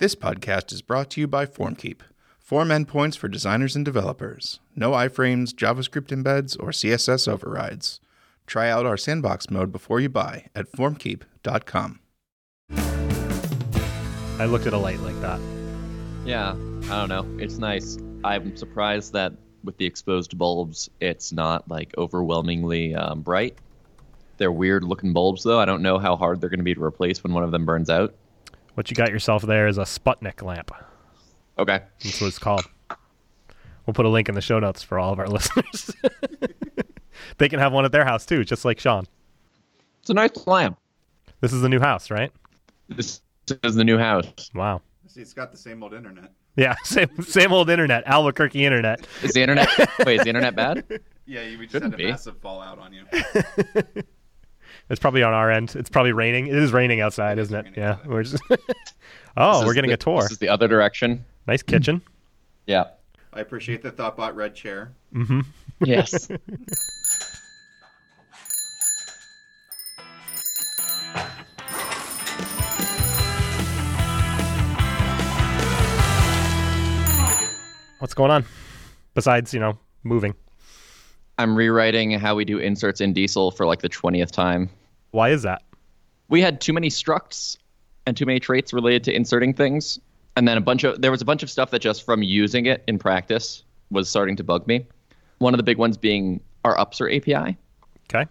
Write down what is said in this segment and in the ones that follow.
This podcast is brought to you by FormKeep. Form endpoints for designers and developers. No iframes, JavaScript embeds, or CSS overrides. Try out our sandbox mode before you buy at formkeep.com. I looked at a light like that. Yeah, I don't know. It's nice. I'm surprised that with the exposed bulbs, it's not like overwhelmingly um, bright. They're weird looking bulbs, though. I don't know how hard they're going to be to replace when one of them burns out. What you got yourself there is a Sputnik lamp. Okay. That's what it's called. We'll put a link in the show notes for all of our listeners. they can have one at their house too, just like Sean. It's a nice lamp. This is the new house, right? This is the new house. Wow. See, it's got the same old internet. Yeah, same same old internet, Albuquerque internet. Is the internet? wait, is the internet bad? Yeah, you just Shouldn't had a be. massive fallout on you. It's probably on our end. It's probably raining. It is raining outside, It is isn't it? Yeah. outside. We're just Oh, This we're getting the- a tour. This is the other direction. Nice kitchen. Yeah. I appreciate the Thoughtbot red chair. Mm-hmm. Yes. What's going on? Besides, you know, moving. I'm rewriting how we do inserts in Diesel for like the 20th time. Why is that? we had too many structs and too many traits related to inserting things and then a bunch of there was a bunch of stuff that just from using it in practice was starting to bug me one of the big ones being our upsert api Okay.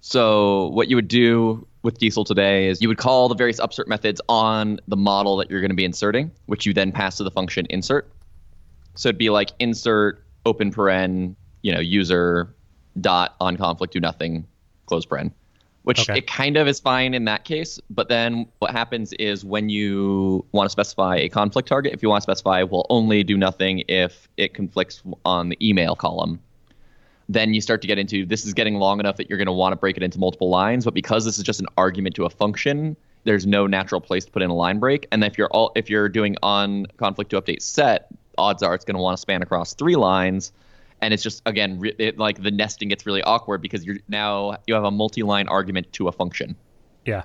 so what you would do with diesel today is you would call the various upsert methods on the model that you're going to be inserting which you then pass to the function insert so it'd be like insert open paren you know user dot on conflict do nothing close paren which Okay. it kind of is fine in that case. But then what happens is when you want to specify a conflict target, if you want to specify, will only do nothing if it conflicts on the email column. Then you start to get into this is getting long enough that you're going to want to break it into multiple lines. But because this is just an argument to a function, there's no natural place to put in a line break. And if you're all if you're doing on conflict to update set, odds are it's going to want to span across three lines and it's just again re- it, like the nesting gets really awkward because you're now you have a multi-line argument to a function. Yeah.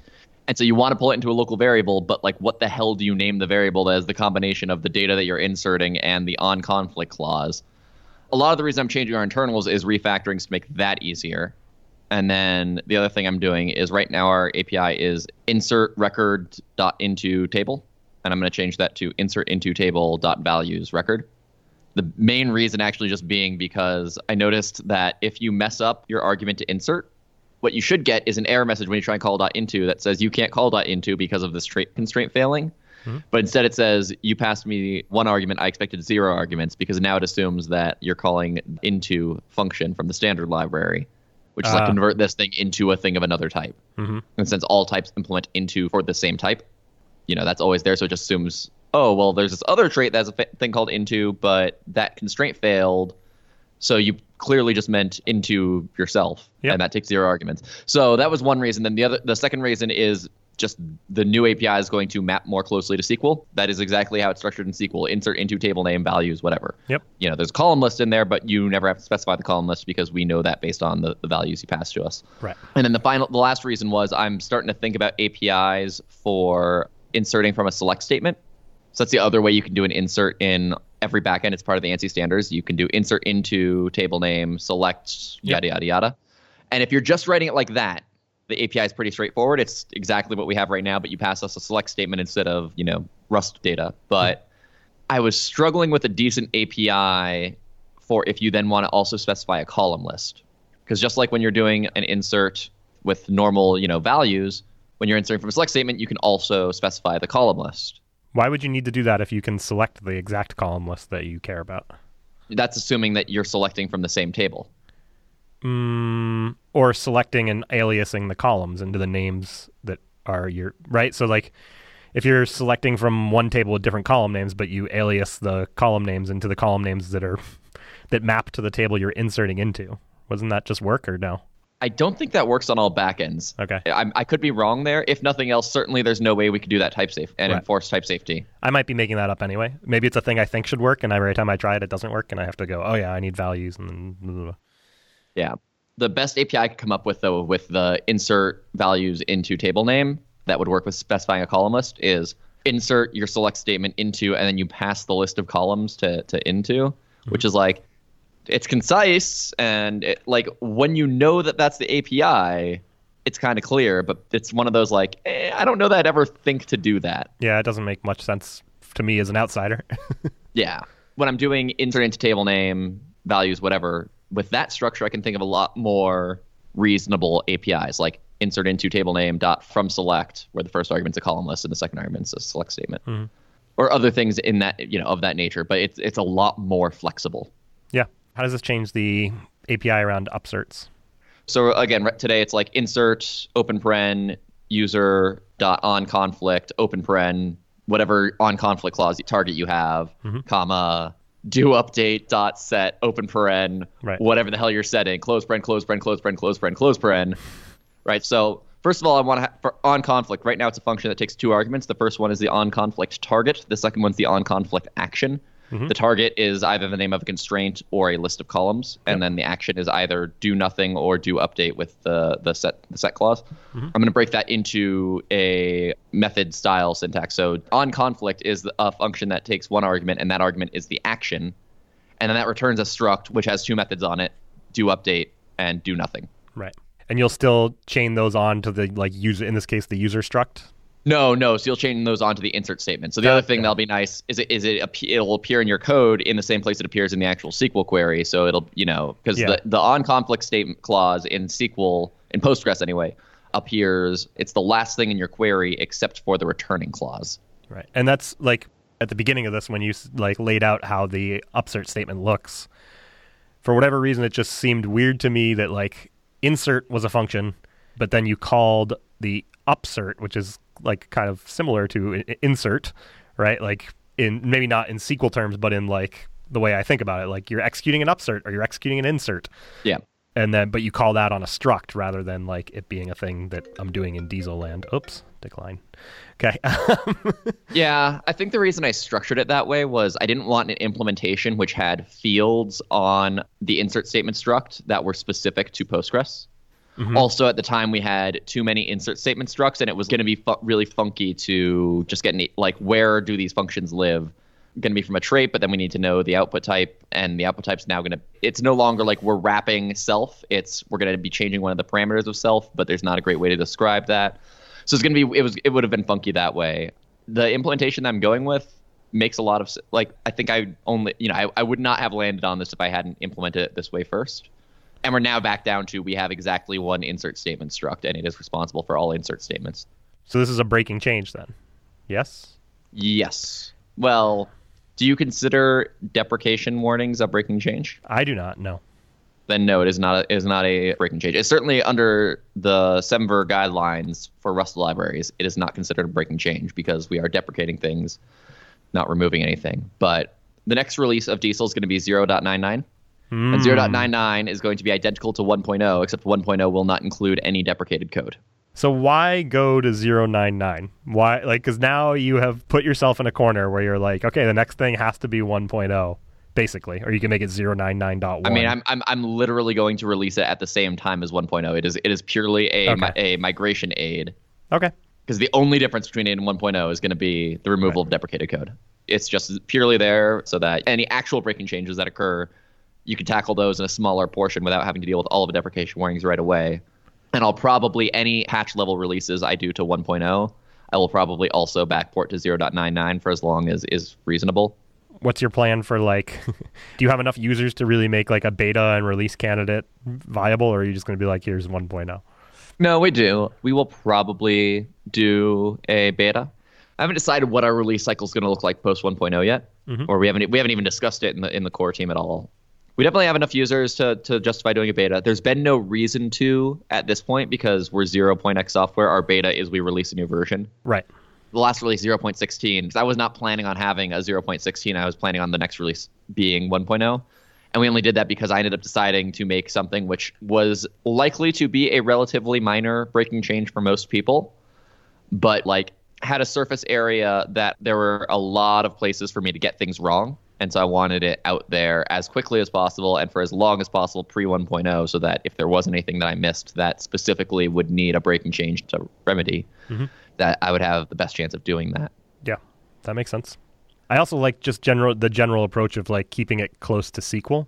and so you want to pull it into a local variable but like what the hell do you name the variable that is the combination of the data that you're inserting and the on conflict clause? A lot of the reason i'm changing our internals is refactorings to make that easier. And then the other thing i'm doing is right now our api is insert record dot into table. And i'm going to change that to insert into table dot values record the main reason actually just being because I noticed that if you mess up your argument to insert, what you should get is an error message when you try and call dot into that says you can't call dot into because of this trait constraint failing. But instead it says you passed me one argument, I expected zero arguments because now it assumes that you're calling into function from the standard library, which is like Ah. convert this thing into a thing of another type. Mm-hmm. And since all types implement into for the same type, you know, that's always there. So it just assumes, oh, well, there's this other trait that's a fa- thing called into, but that constraint failed. So you clearly just meant into yourself, Yep. and that takes zero arguments. So that was one reason. Then the other, the second reason is just the new API is going to map more closely to SQL. That is exactly how it's structured in SQL. Insert into table name values, whatever. Yep. You know, there's a column list in there, but you never have to specify the column list because we know that based on the, the values you pass to us. Right. And then the final, the last reason was I'm starting to think about APIs for inserting from a select statement. So that's the other way you can do an insert in every backend. It's part of the ANSI standards. You can do insert into table name, select, yada, yada, yada. And if you're just writing it like that, the API is pretty straightforward. It's exactly what we have right now, but you pass us a select statement instead of, you know, Rust data. But I was struggling with a decent API for if you then want to also specify a column list. Because just like when you're doing an insert with normal, you know, values, when you're inserting from a select statement, you can also specify the column list. Why would you need to do that if you can select the exact column list that you care about? That's assuming that you're selecting from the same table. Mm, or selecting and aliasing the columns into the names that are your right. So like, if you're selecting from one table with different column names, but you alias the column names into the column names that are that map to the table you're inserting into, wasn't that just work or no? I don't think that works on all backends. Okay. I, I could be wrong there. If nothing else, certainly there's no way we could do that type safe and Right. enforce type safety. I might be making that up anyway. Maybe it's a thing I think should work, and every time I try it, it doesn't work, and I have to go, oh yeah, I need values, and blah, blah, blah. Yeah. The best API I could come up with though with the insert values into table name that would work with specifying a column list is insert your select statement into, and then you pass the list of columns to, to into, which mm-hmm. is like, it's concise. And it, like when you know that that's the API, it's kind of clear, but it's one of those like, eh, I don't know that I'd ever think to do that. Yeah, it doesn't make much sense to me as an outsider. Yeah. When I'm doing insert into table name, values, whatever, with that structure, I can think of a lot more reasonable APIs like insert into table name dot from select, where the first argument's a column list and the second argument's a select statement, or other things in that you know of that nature. But it's it's a lot more flexible. yeah. How does this change the API around upserts? So again, today it's like insert open paren user dot on conflict open paren whatever on conflict clause target you have, mm-hmm. comma do update dot set open paren Right. whatever the hell you're setting close paren close paren close paren close paren close paren. Right. So first of all, I want to ha- for on conflict. Right now, it's a function that takes two arguments. The first one is the on conflict target. The second one's the on conflict action. Mm-hmm. The target is either the name of a constraint or a list of columns, and then the action is either do nothing or do update with the the set the set clause. Mm-hmm. I'm going to break that into a method style syntax. So on conflict is a function that takes one argument, and that argument is the action, and then that returns a struct which has two methods on it: do update and do nothing. Right. And you'll still chain those on to the like user in this case the user struct. No, no. So you'll chain those onto the insert statement. So the other thing that'll be nice is it is it it'll appear in your code in the same place it appears in the actual SQL query. So it'll you know because Yeah. the the on conflict statement clause in SQL in Postgres anyway appears it's the last thing in your query except for the returning clause. Right. And that's like at the beginning of this when you like laid out how the upsert statement looks. For whatever reason it just seemed weird to me that like insert was a function, but then you called the upsert, which is like kind of similar to insert, right? Like in maybe not in SQL terms, but in like the way I think about it, like you're executing an upsert or you're executing an insert. Yeah. And then, but you call that on a struct rather than like it being a thing that I'm doing in Diesel land. Oops, decline. Okay. Yeah, I think the reason I structured it that way was I didn't want an implementation which had fields on the insert statement struct that were specific to Postgres. Mm-hmm. Also, at the time, we had too many insert statement structs, and it was going to be fu- really funky to just get like where do these functions live? Going to be from a trait, but then we need to know the output type, and the output type's now going to. It's no longer like we're wrapping self. It's we're going to be changing one of the parameters of self, but there's not a great way to describe that. So it's going to be. It was. It would have been funky that way. The implementation that I'm going with makes a lot of like. I think I only. You know, I, I would not have landed on this if I hadn't implemented it this way first. And we're now back down to we have exactly one insert statement struct, and it is responsible for all insert statements. so this is a breaking change then. Yes. Yes. Well, do you consider deprecation warnings a breaking change? I do not know. Then no, it is not. A, it is not a breaking change. It's certainly under the Semver guidelines for Rust libraries. It is not considered a breaking change because we are deprecating things, not removing anything. But the next release of Diesel is going to be 0.99. And hmm. 0.99 is going to be identical to 1.0, except 1.0 will not include any deprecated code. So why go to 099? Why like cuz now you have put yourself in a corner where you're like, okay, the next thing has to be 1.0 basically, or you can make it 099.1. I mean, I'm, I'm I'm literally going to release it at the same time as 1.0. It is it is purely a Okay. mi- a migration aid Okay. because the only difference between it and 1.0 is going to be the removal of deprecated code. It's just purely there so that any actual breaking changes that occur, you can tackle those in a smaller portion without having to deal with all of the deprecation warnings right away. And I'll probably any patch level releases I do to 1.0, I will probably also backport to 0.99 for as long as is reasonable. What's your plan for like do you have enough users to really make like a beta and release candidate viable or are you just going to be like here's oh? 1.0? No, we do. We will probably do a beta. I haven't decided what our release cycle is going to look like post 1.0 yet, mm-hmm. or we haven't we haven't even discussed it in the in the core team at all. We definitely have enough users to to justify doing a beta. There's been no reason to at this point because we're 0.x software. Our beta is we release a new version. Right. The last release 0.16. I was not planning on having a 0.16. I was planning on the next release being 1.0. And we only did that because I ended up deciding to make something which was likely to be a relatively minor breaking change for most people, but like had a surface area that there were a lot of places for me to get things wrong. And so I wanted it out there as quickly as possible and for as long as possible pre 1.0 so that if there was anything that I missed that specifically would need a breaking change to remedy, mm-hmm. that I would have the best chance of doing that. Yeah, that makes sense. I also like just general the general approach of like keeping it close to SQL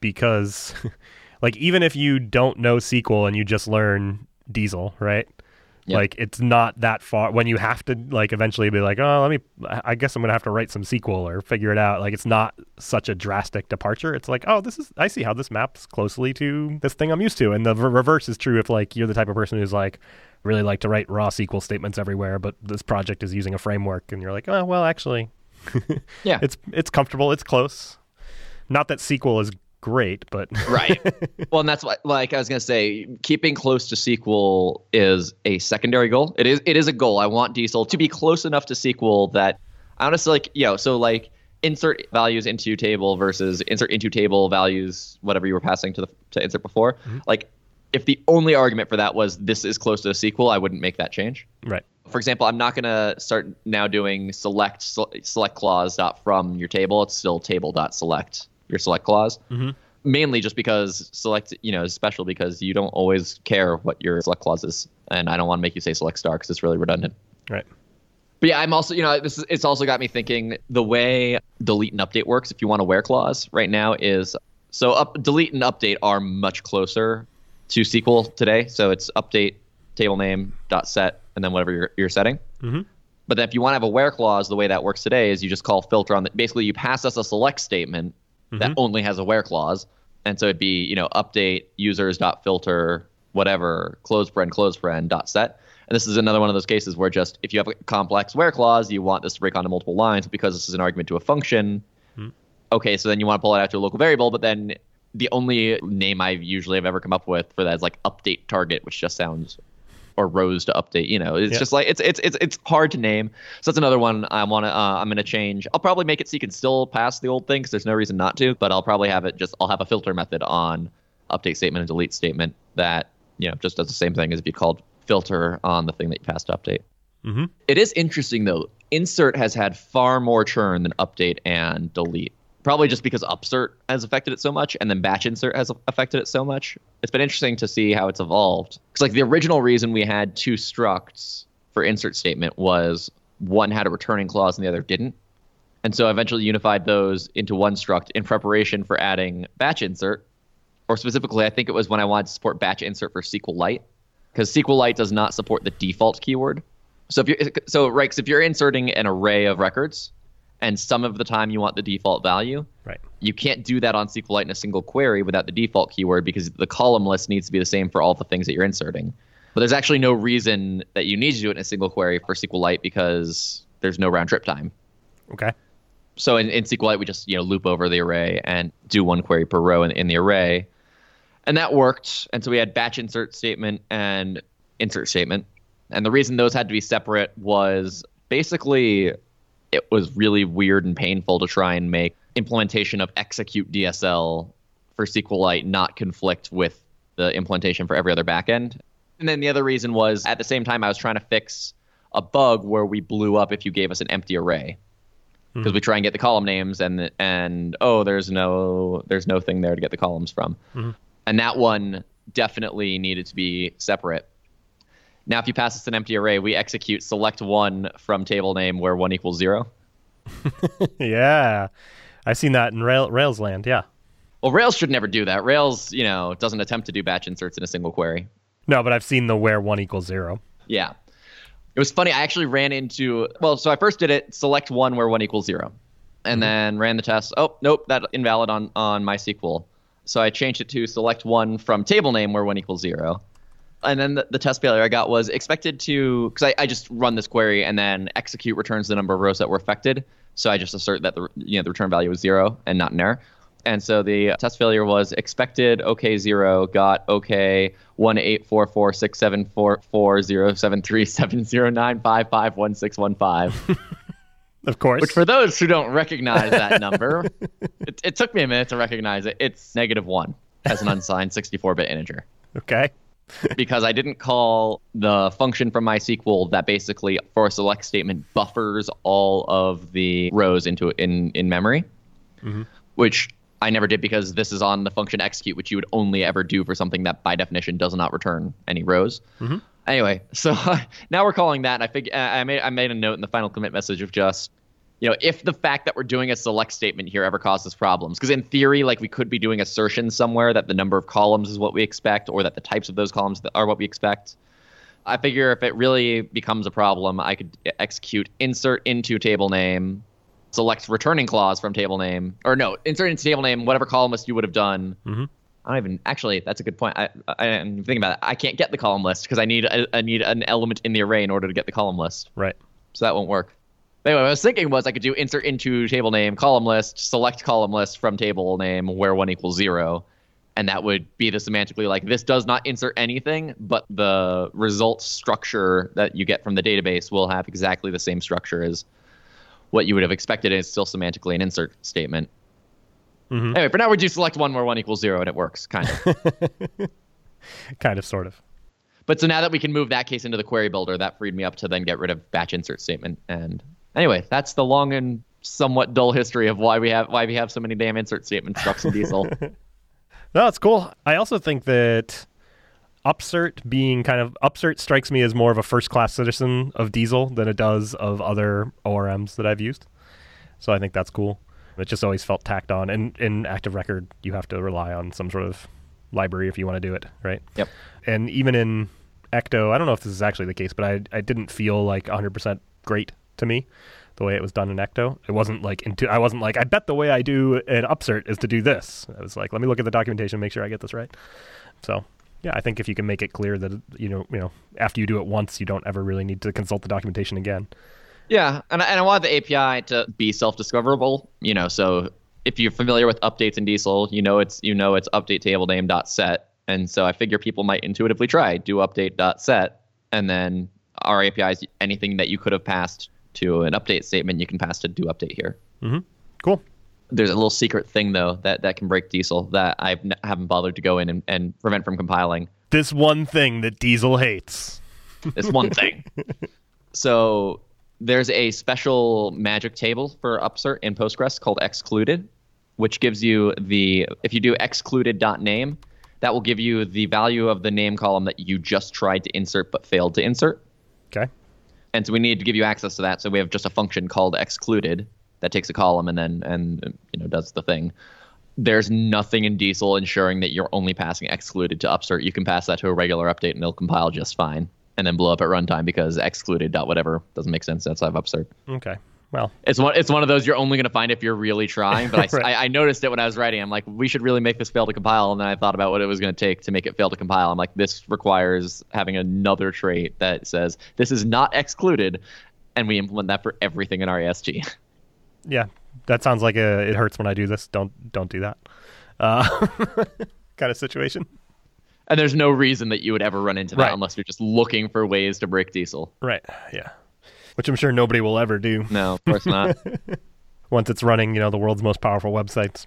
because like even if you don't know SQL and you just learn Diesel, right? Yep. Like it's not that far when you have to like eventually be like, oh, let me. I guess I'm gonna have to write some SQL or figure it out. Like it's not such a drastic departure. It's like, oh, this is. I see how this maps closely to this thing I'm used to. And the re- reverse is true if like you're the type of person who's like really like to write raw SQL statements everywhere, but this project is using a framework, and you're like, oh, well, actually, Yeah. it's it's comfortable. It's close. Not that SQL is great, but right. Well, and that's what, like I was gonna say, keeping close to SQL is a secondary goal. It is it is a goal. I want Diesel to be close enough to SQL that honestly, like you know, so like insert values into table versus insert into table values, whatever you were passing to the to insert before. Mm-hmm. Like, if the only argument for that was this is close to a SQL, I wouldn't make that change. right. For example, I'm not going to start now doing select select clause dot from your table. It's still table dot select your select clause. Mainly just because select, you know, is special because you don't always care what your select clause is, and I don't want to make you say select star because it's really redundant. Right. But yeah, I'm also, you know, this is, it's also got me thinking the way delete and update works. If you want a where clause right now is so up delete and update are much closer to SQL today. So it's update table name dot set and then whatever you're, you're setting. Mhm. But then if you want to have a where clause, the way that works today is you just call filter on the basically you pass us a select statement that mm-hmm. only has a where clause, and so it'd be you know update users dot filter whatever close paren close paren dot set. And this is another one of those cases where just if you have a complex where clause, you want this to break onto multiple lines because this is an argument to a function. Hmm. Okay, so then you want to pull it out to a local variable, but then the only name I usually have ever come up with for that is like update target, which just sounds or rows to update. You know, it's Yeah. just like it's it's it's it's hard to name. So that's another one I want to. Uh, I'm going to change. I'll probably make it so you can still pass the old thing because there's no reason not to. But I'll probably have it just. I'll have a filter method on update statement and delete statement that you know just does the same thing as if you called filter on the thing that you passed to update. Mhm. It is interesting though. Insert has had far more churn than update and delete. Probably just because upsert has affected it so much, and then batch insert has affected it so much. It's been interesting to see how it's evolved. Because like the original reason we had two structs for insert statement was one had a returning clause and the other didn't. And so eventually unified those into one struct in preparation for adding batch insert, or specifically, I think it was when I wanted to support batch insert for SQLite, because SQLite does not support the default keyword. So if you so right, if you're inserting an array of records, and some of the time you want the default value, Right. you can't do that on SQLite in a single query without the default keyword because the column list needs to be the same for all the things that you're inserting. But there's actually no reason that you need to do it in a single query for SQLite because there's no round trip time. Okay. So in, in SQLite, we just you know loop over the array and do one query per row in, in the array, and that worked. And so we had batch insert statement and insert statement, and the reason those had to be separate was basically it was really weird and painful to try and make implementation of execute DSL for SQLite not conflict with the implementation for every other backend. And then the other reason was at the same time I was trying to fix a bug where we blew up if you gave us an empty array. Hmm. Because we try and get the column names and and oh there's no there's no thing there to get the columns from. Hmm. And that one definitely needed to be separate now if you pass us an empty array we execute select one from table name where one equals zero yeah. I've seen that in Rail Rails land. Yeah. well rails should never do that rails you know doesn't attempt to do batch inserts in a single query No, but I've seen the where one equals zero. Yeah. It was funny. I actually ran into well, so I first did it select one where one equals zero, and mm-hmm. then ran the test. Oh, nope, that invalid on on MySQL. So I changed it to select one from table name where one equals zero, and then the, the test failure I got was expected to because I, I just run this query and then execute returns the number of rows that were affected. So I just assert that the you know the return value was zero and not an error. And so the test failure was expected OK zero got OK one eight four four six seven four four zero seven three seven zero nine five five one six one five. Of course. Which for those who don't recognize that number, it, it took me a minute to recognize it. It's negative one as an unsigned 64-bit integer okay. Because I didn't call the function from MySQL that basically for a select statement buffers all of the rows into in in memory, mm-hmm. which I never did because this is on the function execute, which you would only ever do for something that by definition does not return any rows. Mm-hmm. Anyway, so now we're calling that, and I fig- I made I made a note in the final commit message of just, you know, if the fact that we're doing a select statement here ever causes problems, because in theory, like we could be doing assertions somewhere that the number of columns is what we expect, or that the types of those columns are what we expect. I figure if it really becomes a problem, I could execute insert into table name, select returning clause from table name, or no, insert into table name whatever column list you would have done. Mhm. I don't even actually. That's a good point. I, I am thinking about it. I can't get the column list because I need I need an element in the array in order to get the column list. Right. So that won't work. Anyway, what I was thinking was I could do insert into table name column list, select column list from table name where one equals zero, and that would be the semantically like this does not insert anything, but the result structure that you get from the database will have exactly the same structure as what you would have expected, and it's still semantically an insert statement. Mhm. Anyway, for now we do select one where one equals zero, and it works kind of. Kind of, sort of. But so now that we can move that case into the query builder, that freed me up to then get rid of batch insert statement. And anyway, that's the long and somewhat dull history of why we have why we have so many damn insert statements structs in Diesel. No, it's cool. I also think that Upsert being kind of Upsert strikes me as more of a first class citizen of Diesel than it does of other ORMs that I've used. So I think that's cool. It just always felt tacked on. And in Active Record, you have to rely on some sort of library if you want to do it, right? Yep. And even in Ecto, I don't know if this is actually the case, but I I didn't feel like 100% great to me the way it was done in Ecto. It wasn't like into I wasn't like I bet the way I do an upsert is to do this. I was like let me look at the documentation make sure I get this right. So, yeah, I think if you can make it clear that you know, you know, after you do it once, you don't ever really need to consult the documentation again. yeah, and I, and I wanted the API to be self-discoverable. You know, so if you're familiar with updates in Diesel, you know it's you know it's update table name dot set, and so I figure people might intuitively try do update dot set, and then our APIs anything that you could have passed to an update statement, you can pass to do update here. Mm-hmm. Cool. there's a little secret thing though that, that can break diesel that I n- haven't bothered to go in and, and prevent from compiling. This one thing that Diesel hates. This one thing. so there's a special magic table for upsert in Postgres called excluded, which gives you the if you do excluded.name, that will give you the value of the name column that you just tried to insert but failed to insert. Okay. And so we need to give you access to that. So we have just a function called excluded that takes a column and then and you know does the thing. There's nothing in Diesel ensuring that you're only passing excluded to upsert. You can pass that to a regular update and it'll compile just fine, and then blow up at runtime because excluded dot whatever doesn't make sense outside of upsert. Okay. Well, It's one. It's one of those you're only going to find if you're really trying. But I, Right. I, I noticed it when I was writing. I'm like, we should really make this fail to compile. And then I thought about what it was going to take to make it fail to compile. I'm like, this requires having another trait that says this is not excluded, and we implement that for everything in our ESG. yeah, that sounds like a it hurts when I do this. Don't don't do that. Uh, kind of situation. And there's no reason that you would ever run into that Right. unless you're just looking for ways to break Diesel. Right. Yeah. Which I'm sure nobody will ever do No, of course not. once it's running, you know, the world's most powerful websites.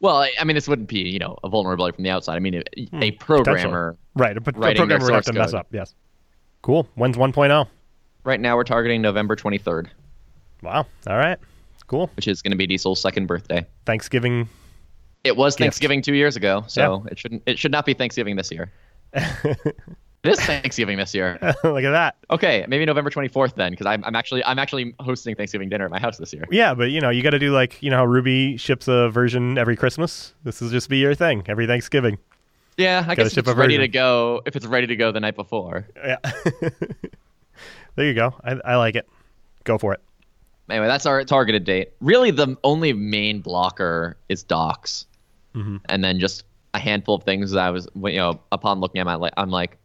well, I, I mean, this wouldn't be you know a vulnerability from the outside. I mean, a, hmm, a programmer. Right. A programmer would have to mess up. Yes. Cool. When's oh? 1.0? Right now, we're targeting November 23rd, Wow. All right. Cool. which is going to be Diesel's second birthday. Thanksgiving. It was Gift. Thanksgiving two years ago, so it shouldn't. It should not be Thanksgiving this year. this Thanksgiving this year. Look at that. Okay, maybe November twenty fourth then, because I'm, I'm actually I'm actually hosting Thanksgiving dinner at my house this year. Yeah, but you know, you got to do like, you know, how Ruby ships a version every Christmas. This will just be your thing every Thanksgiving. Yeah, I Gotta guess if it's ready to go. If it's ready to go the night before. Yeah. there you go. I, I like it. Go for it. Anyway, that's our targeted date. Really, the only main blocker is docs, mm-hmm. and then just a handful of things that I was, you know, upon looking at my, I'm like,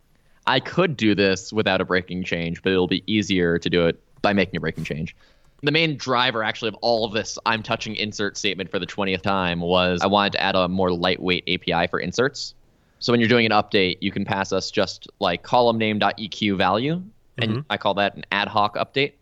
I could do this without a breaking change, but it'll be easier to do it by making a breaking change. The main driver, actually, of all of this, I'm touching insert statement for the 20th time was I wanted to add a more lightweight API for inserts. So when you're doing an update, you can pass us just like column name.eq value, and mm-hmm. I call that an ad hoc update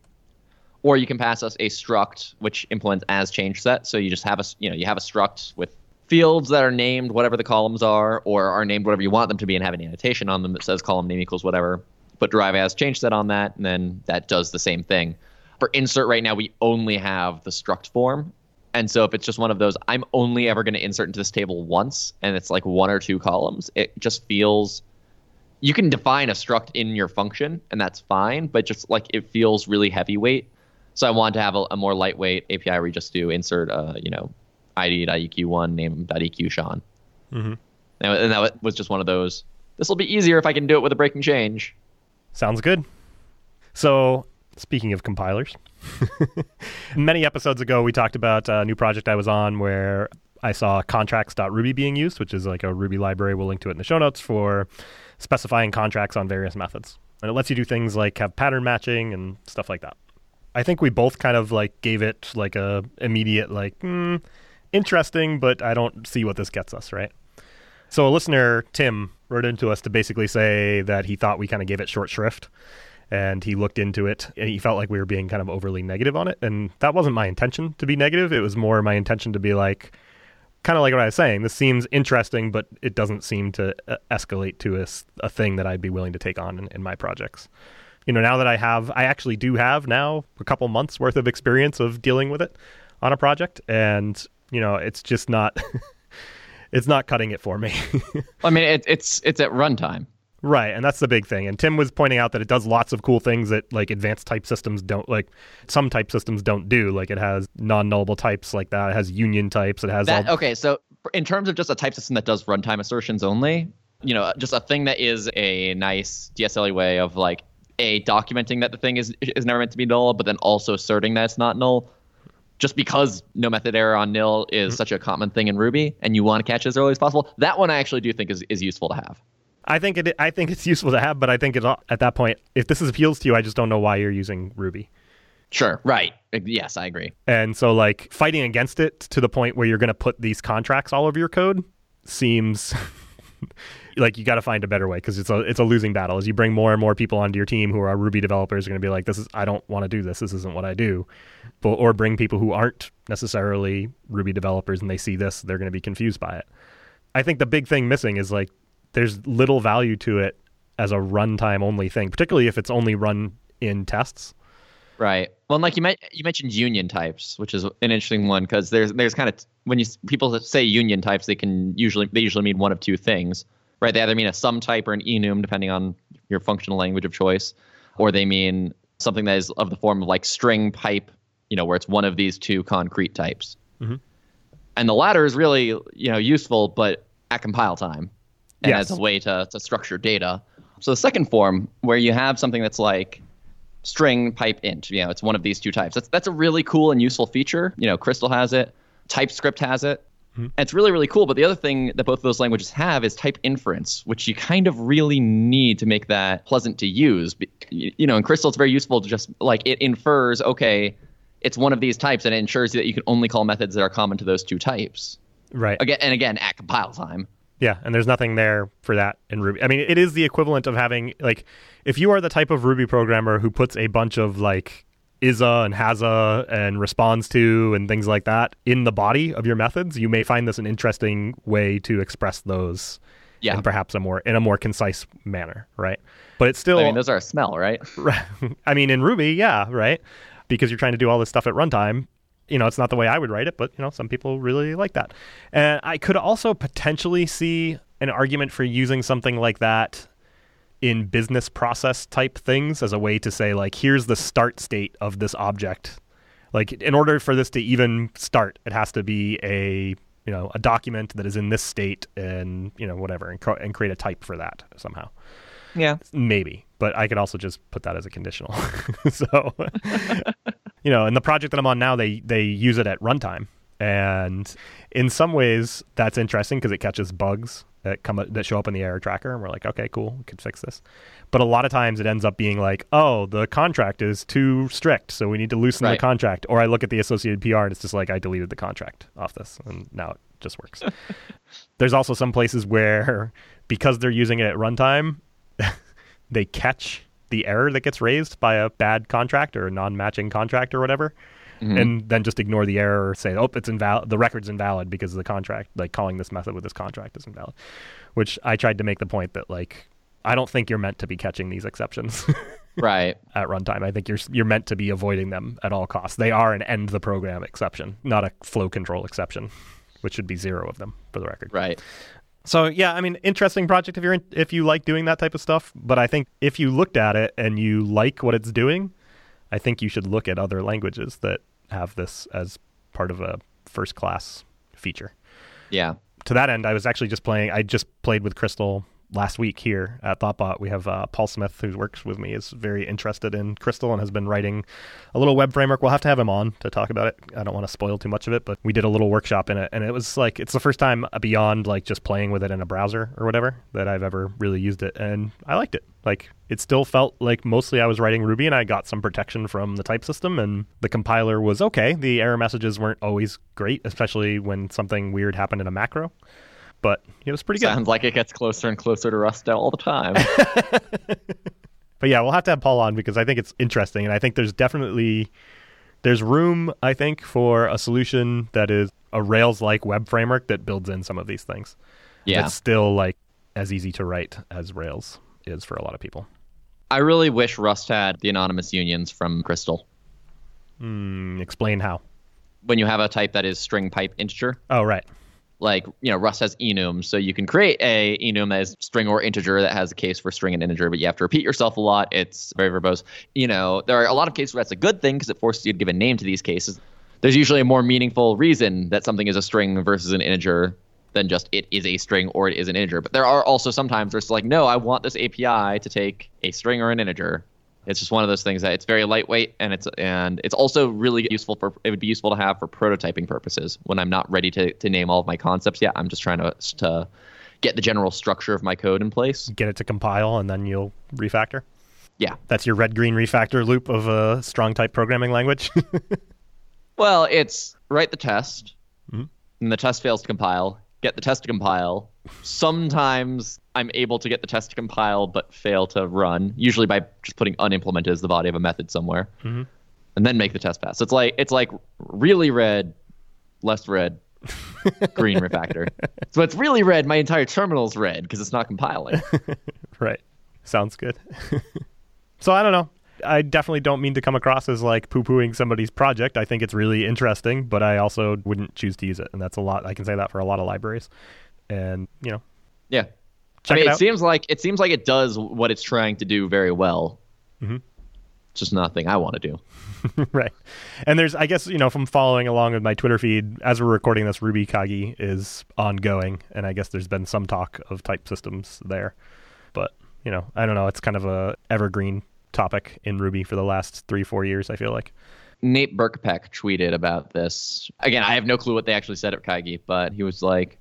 or you can pass us a struct which implements as change set. So you just have a you know you have a struct with fields that are named whatever the columns are, or are named whatever you want them to be, and have an annotation on them that says column name equals whatever. Put derive as change set on that, and then that does the same thing. For insert right now, we only have the struct form. And so if it's just one of those, I'm only ever going to insert into this table once, and it's like one or two columns, it just feels you can define a struct in your function, and that's fine, but just like it feels really heavyweight. So I want to have a, a more lightweight API where you just do insert, uh, you know, id.eq1 name.eq Sean. Mm-hmm. And, and that was just one of those. This will be easier if I can do it with a breaking change. Sounds good. So, speaking of compilers, many episodes ago we talked about a new project I was on where I saw contracts.ruby being used, which is like a Ruby library. We'll link to it in the show notes for specifying contracts on various methods. And it lets you do things like have pattern matching and stuff like that. I think we both kind of like gave it like a immediate like hmm, interesting, but I don't see what this gets us, right? So a listener, Tim, wrote into us to basically say that he thought we kind of gave it short shrift and he looked into it and he felt like we were being kind of overly negative on it and that wasn't my intention to be negative it was more my intention to be like kind of like what i was saying this seems interesting but it doesn't seem to uh, escalate to a, a thing that i'd be willing to take on in, in my projects you know now that i have i actually do have now a couple months worth of experience of dealing with it on a project and you know it's just not it's not cutting it for me i mean it, it's it's at runtime Right, and that's the big thing. And Tim was pointing out that it does lots of cool things that like advanced type systems don't like some type systems don't do. Like it has non-nullable types like that. It has union types. It has that, all... okay. So in terms of just a type system that does runtime assertions only, you know, just a thing that is a nice DSLE way of like a documenting that the thing is is never meant to be null, but then also asserting that it's not null. Just because no method error on nil is mm-hmm. such a common thing in Ruby, and you want to catch it as early as possible, that one I actually do think is, is useful to have. I think it. I think it's useful to have, but I think it at that point, if this appeals to you, I just don't know why you're using Ruby. Sure. Right. Yes, I agree. And so, like fighting against it to the point where you're going to put these contracts all over your code seems like you got to find a better way because it's a it's a losing battle. As you bring more and more people onto your team who are Ruby developers, are going to be like, "This is I don't want to do this. This isn't what I do," but or bring people who aren't necessarily Ruby developers and they see this, they're going to be confused by it. I think the big thing missing is like there's little value to it as a runtime only thing, particularly if it's only run in tests. Right. Well, like you you mentioned union types, which is an interesting one because there's there's kind of when you people say union types, they can usually they usually mean one of two things, right? They either mean a sum type or an enum, depending on your functional language of choice, or they mean something that is of the form of like string pipe, you know, where it's one of these two concrete types. Mm-hmm. And the latter is really you know useful, but at compile time and yes. as a way to, to structure data. So the second form, where you have something that's like string pipe int, you know, it's one of these two types. That's that's a really cool and useful feature. You know, Crystal has it, TypeScript has it. Mm-hmm. It's really really cool. But the other thing that both of those languages have is type inference, which you kind of really need to make that pleasant to use. You know, in Crystal, it's very useful to just like it infers, okay, it's one of these types, and it ensures that you can only call methods that are common to those two types. Right. Again and again at compile time. Yeah, and there's nothing there for that in Ruby. I mean, it is the equivalent of having like if you are the type of Ruby programmer who puts a bunch of like ISA and HASA and responds to and things like that in the body of your methods, you may find this an interesting way to express those yeah. in perhaps a more in a more concise manner, right? But it's still I mean, those are a smell, right? Right. I mean, in Ruby, yeah, right? Because you're trying to do all this stuff at runtime, you know, it's not the way I would write it, but you know, some people really like that. And I could also potentially see an argument for using something like that in business process type things as a way to say like here's the start state of this object. Like in order for this to even start, it has to be a you know a document that is in this state and you know whatever and, and create a type for that somehow. Yeah, maybe, but I could also just put that as a conditional. so you know, in the project that I'm on now, they they use it at runtime, and in some ways that's interesting because it catches bugs that come that show up in the error tracker, and we're like, okay, cool, we could fix this. But a lot of times it ends up being like, oh, the contract is too strict, so we need to loosen right. the contract. Or I look at the associated PR and it's just like I deleted the contract off this, and now it just works. There's also some places where because they're using it at runtime, they catch the error that gets raised by a bad contract or a non-matching contract or whatever. Mm-hmm. and then just ignore the error or say, oh, it's invalid. The record's invalid because of the contract. Like calling this method with this contract is invalid. Which I tried to make the point that like I don't think you're meant to be catching these exceptions. right. At runtime, I think you're you're meant to be avoiding them at all costs. They are an end the program exception, not a flow control exception, which should be zero of them for the record. Right. So yeah, I mean, interesting project if you're in, if you like doing that type of stuff. But I think if you looked at it and you like what it's doing, I think you should look at other languages that have this as part of a first class feature. Yeah. To that end, I was actually just playing. I just played with Crystal last week here at Thoughtbot. We have uh, Paul Smith, who works with me, is very interested in Crystal and has been writing a little web framework. We'll have to have him on to talk about it. I don't want to spoil too much of it, but we did a little workshop in it, and it was like it's the first time beyond like just playing with it in a browser or whatever that I've ever really used it, and I liked it. Like it still felt like mostly I was writing Ruby, and I got some protection from the type system, and the compiler was okay. The error messages weren't always great, especially when something weird happened in a macro but it was pretty good. Sounds like it gets closer and closer to Rust all the time. but yeah, we'll have to have Paul on because I think it's interesting, and I think there's definitely there's room, I think, for a solution that is a Rails-like web framework that builds in some of these things. Yeah, it's still like as easy to write as Rails is for a lot of people. I really wish Rust had the anonymous unions from Crystal. Mm, explain how. When you have a type that is string pipe integer. Oh, right like you know Rust has enum, so you can create a enum as string or integer that has a case for string and integer, but you have to repeat yourself a lot. It's very verbose. You know, there are a lot of cases where that's a good thing because it forces you to give a name to these cases. There's usually a more meaningful reason that something is a string versus an integer than just it is a string or it is an integer. But there are also sometimes where it's like, no, I want this API to take a string or an integer it's just one of those things that it's very lightweight and it's and it's also really useful for it would be useful to have for prototyping purposes when I'm not ready to, to name all of my concepts yet. I'm just trying to to get the general structure of my code in place. Get it to compile and then you'll refactor. Yeah. That's your red green refactor loop of a strong type programming language. well, it's write the test mm-hmm. and the test fails to compile, get the test to compile. Sometimes I'm able to get the test to compile but fail to run, usually by just putting unimplemented as the body of a method somewhere, mm-hmm. and then make the test pass. So it's like it's like really red, less red, green refactor. So it's really red. My entire terminal's red because it's not compiling. right. Sounds good. so I don't know. I definitely don't mean to come across as like poo pooing somebody's project. I think it's really interesting, but I also wouldn't choose to use it. And that's a lot. I can say that for a lot of libraries. And, you know. Yeah. I mean, it, it, seems like it seems like it does what it's trying to do very well. Mm-hmm. It's just nothing I want to do. right. And there's, I guess, you know, from following along with my Twitter feed, as we're recording this, Ruby Kaigi is ongoing, and I guess there's been some talk of type systems there. But you know, I don't know. It's kind of a evergreen topic in Ruby for the last three, four years. I feel like. Nate Berkopec tweeted about this. Again, I have no clue what they actually said at Kaigi, but he was like,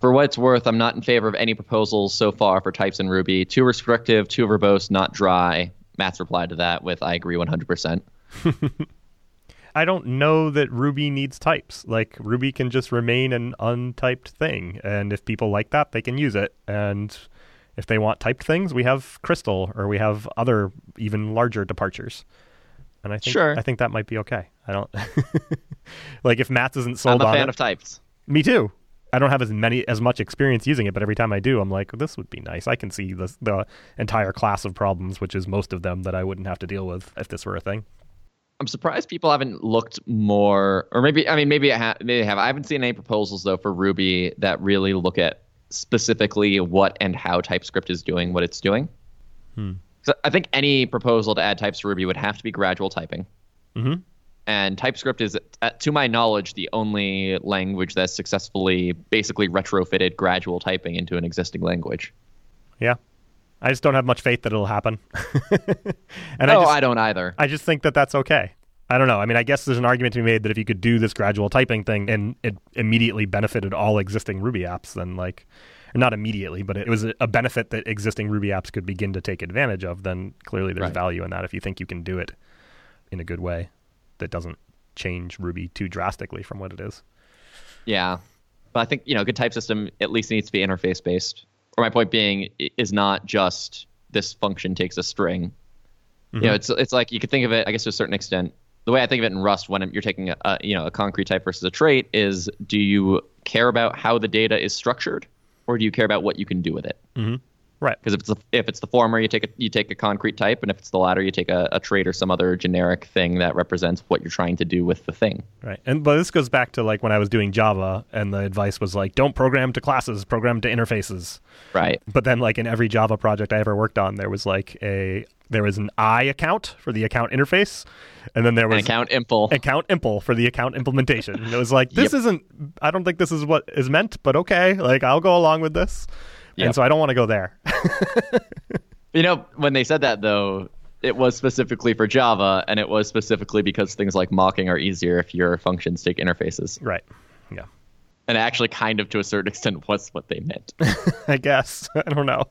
for what it's worth, I'm not in favor of any proposals so far for types in Ruby. Too restrictive, too verbose, not dry. Matz replied to that with, I agree 100%. I don't know that Ruby needs types. Like, Ruby can just remain an untyped thing. And if people like that, they can use it. And if they want typed things, we have Crystal or we have other, even larger departures. And I think, sure. I think that might be okay. I don't. like, if Matz isn't sold I'm a fan it, of types. Me too. I don't have as many as much experience using it, but every time I do, I'm like, this would be nice. I can see the the entire class of problems, which is most of them that I wouldn't have to deal with if this were a thing. I'm surprised people haven't looked more, or maybe I mean maybe I ha- maybe have. I haven't seen any proposals though for Ruby that really look at specifically what and how TypeScript is doing what it's doing. Hmm. So I think any proposal to add types to Ruby would have to be gradual typing. Mm-hmm and TypeScript is, uh, to my knowledge, the only language that's successfully basically retrofitted gradual typing into an existing language. Yeah. I just don't have much faith that it'll happen. and oh, I, just, I don't either. I just think that that's okay. I don't know. I mean, I guess there's an argument to be made that if you could do this gradual typing thing and it immediately benefited all existing Ruby apps, then like, not immediately, but it was a benefit that existing Ruby apps could begin to take advantage of, then clearly there's right. value in that if you think you can do it in a good way that doesn't change Ruby too drastically from what it is. Yeah, but I think you know, a good type system at least needs to be interface based. Or my point being is not just this function takes a string. Mm-hmm. You know, it's it's like you could think of it, I guess, to a certain extent. The way I think of it in Rust, when you're taking a, you know a concrete type versus a trait, is do you care about how the data is structured, or do you care about what you can do with it? Mm-hmm. Right. Because if it's the, if it's the former, you take a you take a concrete type, and if it's the latter, you take a, a trait or some other generic thing that represents what you're trying to do with the thing. Right. And but this goes back to like when I was doing Java and the advice was like don't program to classes, program to interfaces. Right. But then like in every Java project I ever worked on there was like a there was an I account for the account interface and then there was An account impl. account impl for the account implementation. And it was like this Yep. isn't I don't think this is what is meant, but okay, like I'll go along with this. And so I don't want to go there. You know, when they said that though, it was specifically for Java, and it was specifically because things like mocking are easier if your functions take interfaces. right. Yeah. And actually, kind of to a certain extent, was what they meant. I guess. I don't know.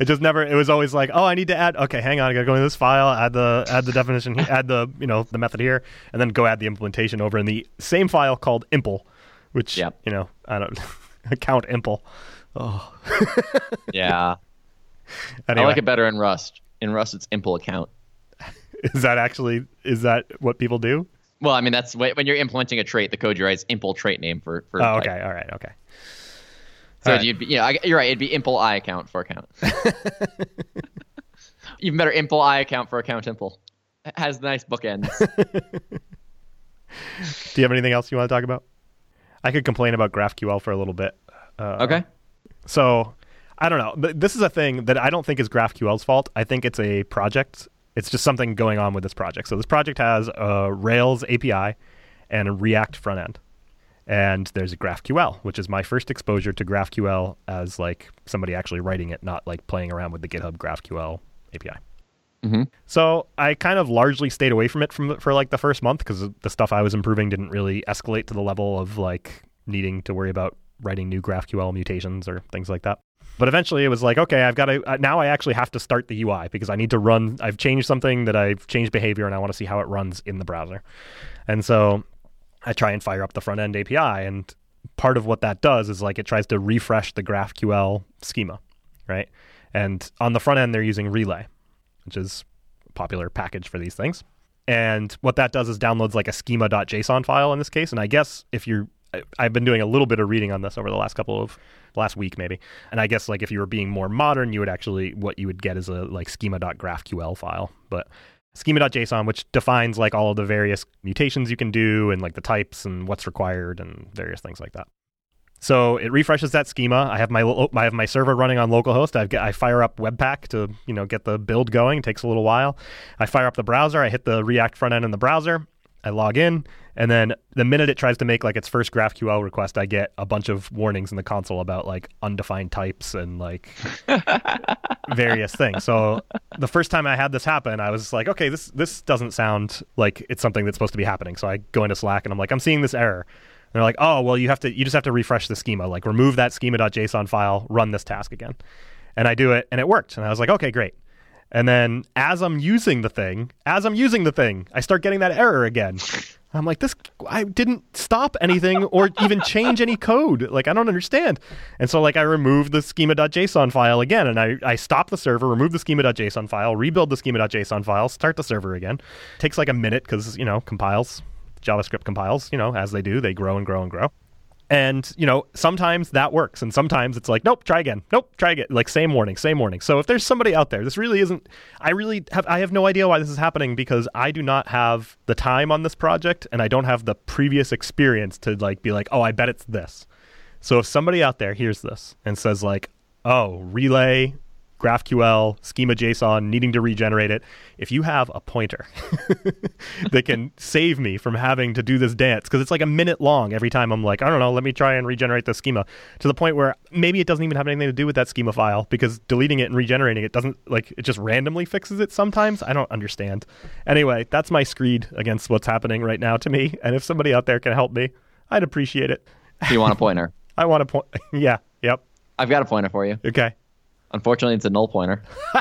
It just never. It was always like, oh, I need to add. Okay, hang on. I gotta go into this file, add the add the definition, add the you know the method here, and then go add the implementation over in the same file called impl, which Yep. you know I don't account impl. Yeah, Anyway, I like it better in Rust. In Rust, it's impl account. is that actually is that what people do? Well, I mean, that's when you're implementing a trait, the code you write is impl trait name for. for Oh, type. okay. All right. Okay. So right. you'd be, yeah, I, you're right. It'd be impl i account for account. Even better, impl i account for account impl. It has nice bookends. Do you have anything else you want to talk about? I could complain about GraphQL for a little bit. Uh, okay. So I don't know. But this is a thing that I don't think is GraphQL's fault. I think it's a project. It's just something going on with this project. So this project has a Rails API and a React front end. And there's a GraphQL, which is my first exposure to GraphQL as like somebody actually writing it, not like playing around with the GitHub GraphQL API. Mhm. So I kind of largely stayed away from it from for like the first month because the stuff I was improving didn't really escalate to the level of like needing to worry about writing new GraphQL mutations or things like that. But eventually it was like, okay, I've got to, uh, now I actually have to start the UI because I need to run, I've changed something that I've changed behavior and I want to see how it runs in the browser. And so I try and fire up the front end API. And part of what that does is like it tries to refresh the GraphQL schema, right? And on the front end, they're using Relay, which is a popular package for these things. And what that does is downloads like a schema.json file in this case. And I guess if you're, I- I've been doing a little bit of reading on this over the last couple of last week maybe. And I guess like if you were being more modern, you would actually what you would get is a like schema.graphql file. But schema.json, which defines like all of the various mutations you can do and like the types and what's required and various things like that. So it refreshes that schema. I have my I have my server running on localhost. I've I fire up Webpack to you know get the build going. It takes a little while. I fire up the browser. I hit the React front end in the browser. I log in, and then the minute it tries to make like its first GraphQL request, I get a bunch of warnings in the console about like undefined types and like various things. So the first time I had this happen, I was like, okay, this this doesn't sound like it's something that's supposed to be happening. So I go into Slack and I'm like, I'm seeing this error. And they're like, oh, well, you have to, you just have to refresh the schema, like remove that schema.json file, run this task again. And I do it, and it worked. And I was like, okay, great. And then as I'm using the thing, as I'm using the thing, I start getting that error again. I'm like, this, I didn't stop anything or even change any code. Like, I don't understand. And so, like, I removed the schema.json file again, and I, I stop the server, remove the schema.json file, rebuild the schema.json file, start the server again. Takes like a minute because, you know, compiles, JavaScript compiles, you know, as they do, they grow and grow and grow. And, you know, sometimes that works. And sometimes it's like, nope, try again. Nope, try again. Like same warning, same warning. So if there's somebody out there, this really isn't, I really have, I have no idea why this is happening because I do not have the time on this project and I don't have the previous experience to like be like, oh, I bet it's this. So if somebody out there hears this and says like, oh, relay, GraphQL, schema JSON, needing to regenerate it, if you have a pointer that can save me from having to do this dance, because it's like a minute long every time I'm like, I don't know, let me try and regenerate the schema to the point where maybe it doesn't even have anything to do with that schema file because deleting it and regenerating it doesn't like it just randomly fixes it sometimes. I don't understand. Anyway, that's my screed against what's happening right now to me. And if somebody out there can help me, I'd appreciate it. You want a pointer? I want a point. yeah. Yep. I've got a pointer for you. Okay. Unfortunately, it's a null pointer.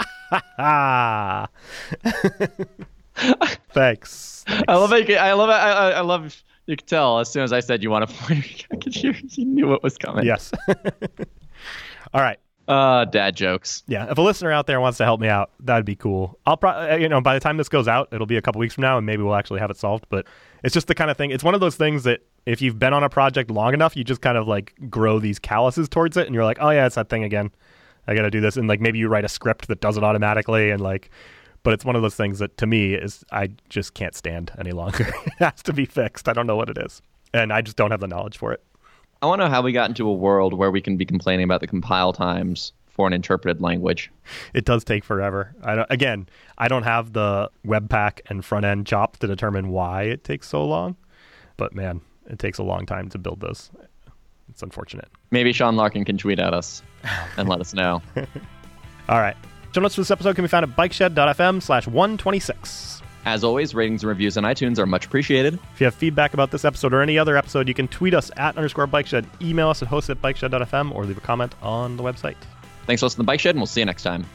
Thanks. I love it. I love it. I, I- I love. You could tell as soon as I said you want a pointer, I could hear you knew what was coming. Yes. All right. Uh, dad jokes. Yeah. If a listener out there wants to help me out, that'd be cool. I'll probably, you know, by the time this goes out, it'll be a couple weeks from now, and maybe we'll actually have it solved. But it's just the kind of thing. It's one of those things that if you've been on a project long enough, you just kind of like grow these calluses towards it, and you're like, oh yeah, it's that thing again. I got to do this, and like maybe you write a script that does it automatically, and like, but it's one of those things that to me is I just can't stand any longer. it has to be fixed. I don't know what it is, and I just don't have the knowledge for it. I want to know how we got into a world where we can be complaining about the compile times for an interpreted language. It does take forever. I don't, again, I don't have the Webpack and front end chops to determine why it takes so long, but man, it takes a long time to build this. It's unfortunate. Maybe Sean Larkin can tweet at us and let us know. All right. Show notes for this episode can be found at bikeshed.fm slash 126. As always, ratings and reviews on iTunes are much appreciated. If you have feedback about this episode or any other episode, you can tweet us at underscore bikeshed, email us at host at bikeshed.fm, or leave a comment on the website. Thanks for listening to the Bike Shed, and we'll see you next time.